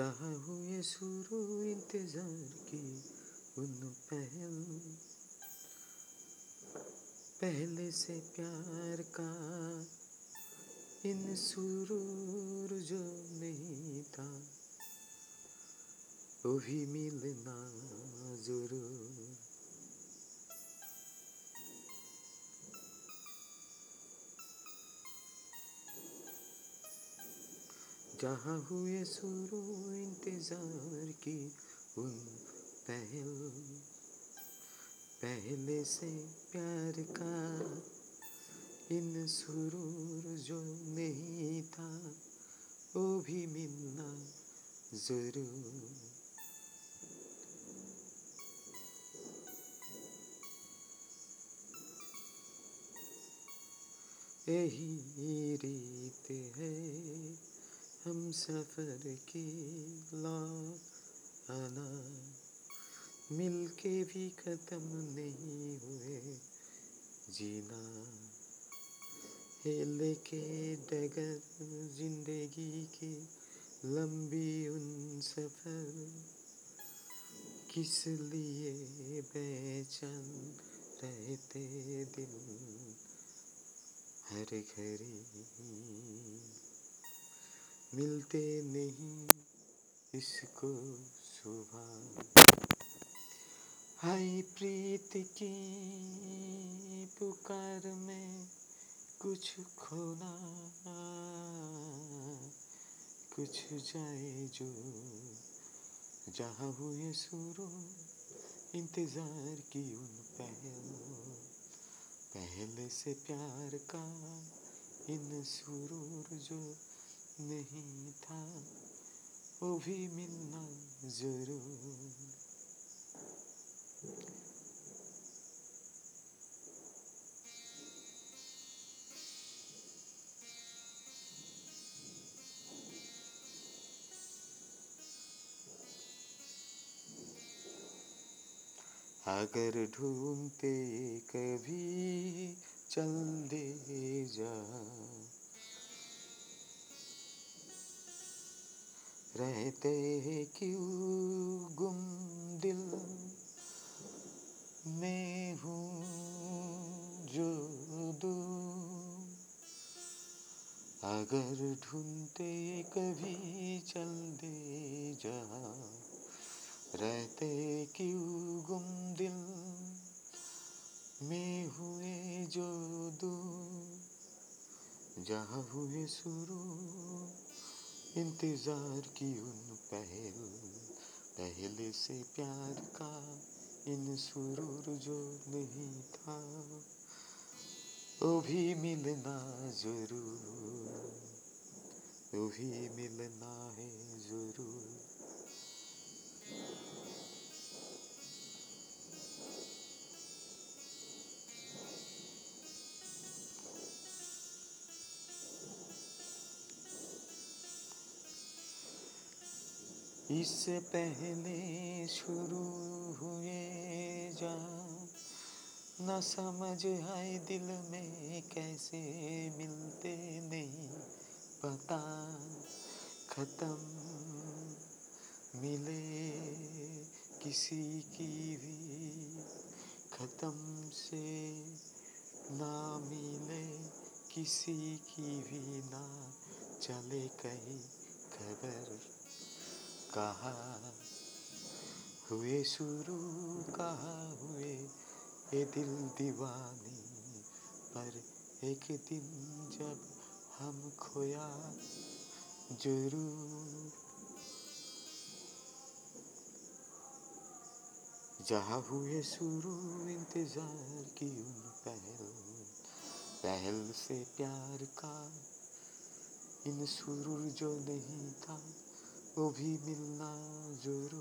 जहाँ हुए शुरू इंतज़ार की उन पहल। पहले से प्यार का इन सुरूर जो नहीं था, वो भी मिलना ज़रूर। जहाँ हुए शुरू इंतज़ार की उन पहल? पहले से प्यार का इन सुरूर जो नहीं था, वो भी मिलना ज़रूर। यही रीत है। हम सफ़र की लौट आना मिलके भी खत्म नहीं हुए जीना। हेले के डगर ज़िंदगी की लंबी उन सफ़र। किस लिए बेचैन रहते दिल हर घड़ी? मिलते नहीं इसको सुबह। हाय प्रीत की पुकार में कुछ खोना, कुछ जाए जो जहाँ हुए शुरू इंतज़ार की उन पहल। पहले से प्यार का इन सुरूर जो नहीं था वो भी मिलना ज़रूर। अगर ढूंढते कभी चल दे जा रहते हैं क्यों गुम दिल? मैं हूँ जो दो। अगर ढूंढते कभी चल दे जा रहते क्यों गुम दिल? में हुए जो दो, जहाँ हुए शुरू इंतज़ार की उन पहल, पहले से प्यार का इन सुरूर जो नहीं था, वो भी मिलना ज़रूर, वो भी मिलना है ज़रूर। इससे पहले शुरू हुए जा न समझ आए दिल में कैसे मिलते नहीं पता। खत्म मिले किसी की भी। खत्म से ना मिले किसी की भी। ना चले कहीं खबर। कहा हुए शुरू, कहा हुए ये दिल दीवानी? पर एक दिन जब हम खोया ज़रूर। जहाँ हुए शुरू, इंतज़ार की उन पहल। पहल से प्यार का इन सुरूर जो नहीं था। वो भी मिलना ज़रूर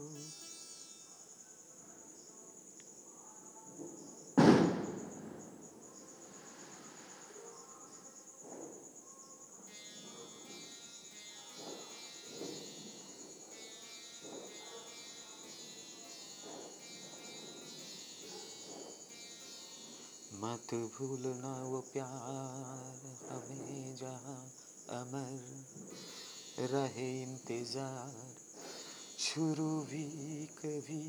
मत भूलना वो प्यार हमें जहाँ अमर। रहे इंतज़ार। शुरू भी कभी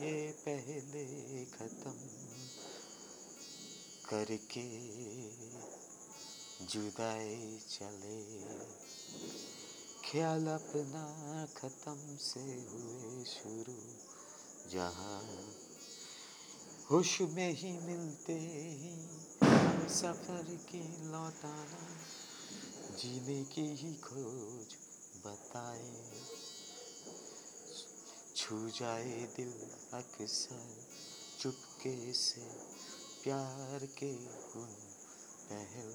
ये पहले खत्म करके जुदाई चले। ख्याल अपना खत्म से हुए शुरू, जहाँ होश में ही मिलते ही। सफ़र की लौटाना जीने की ही खोज बताए। छू जाए दिल अक्सर चुपके से, प्यार के उन पहल।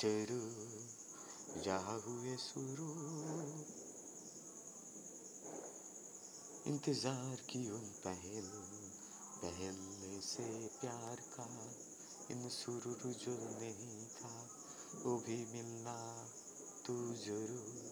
ज़रूर जहाँ हुए शुरू इंतज़ार की उन पहल, पहले से प्यार का इन सुरूर जो नहीं था। वो भी मिलना तू ज़रूर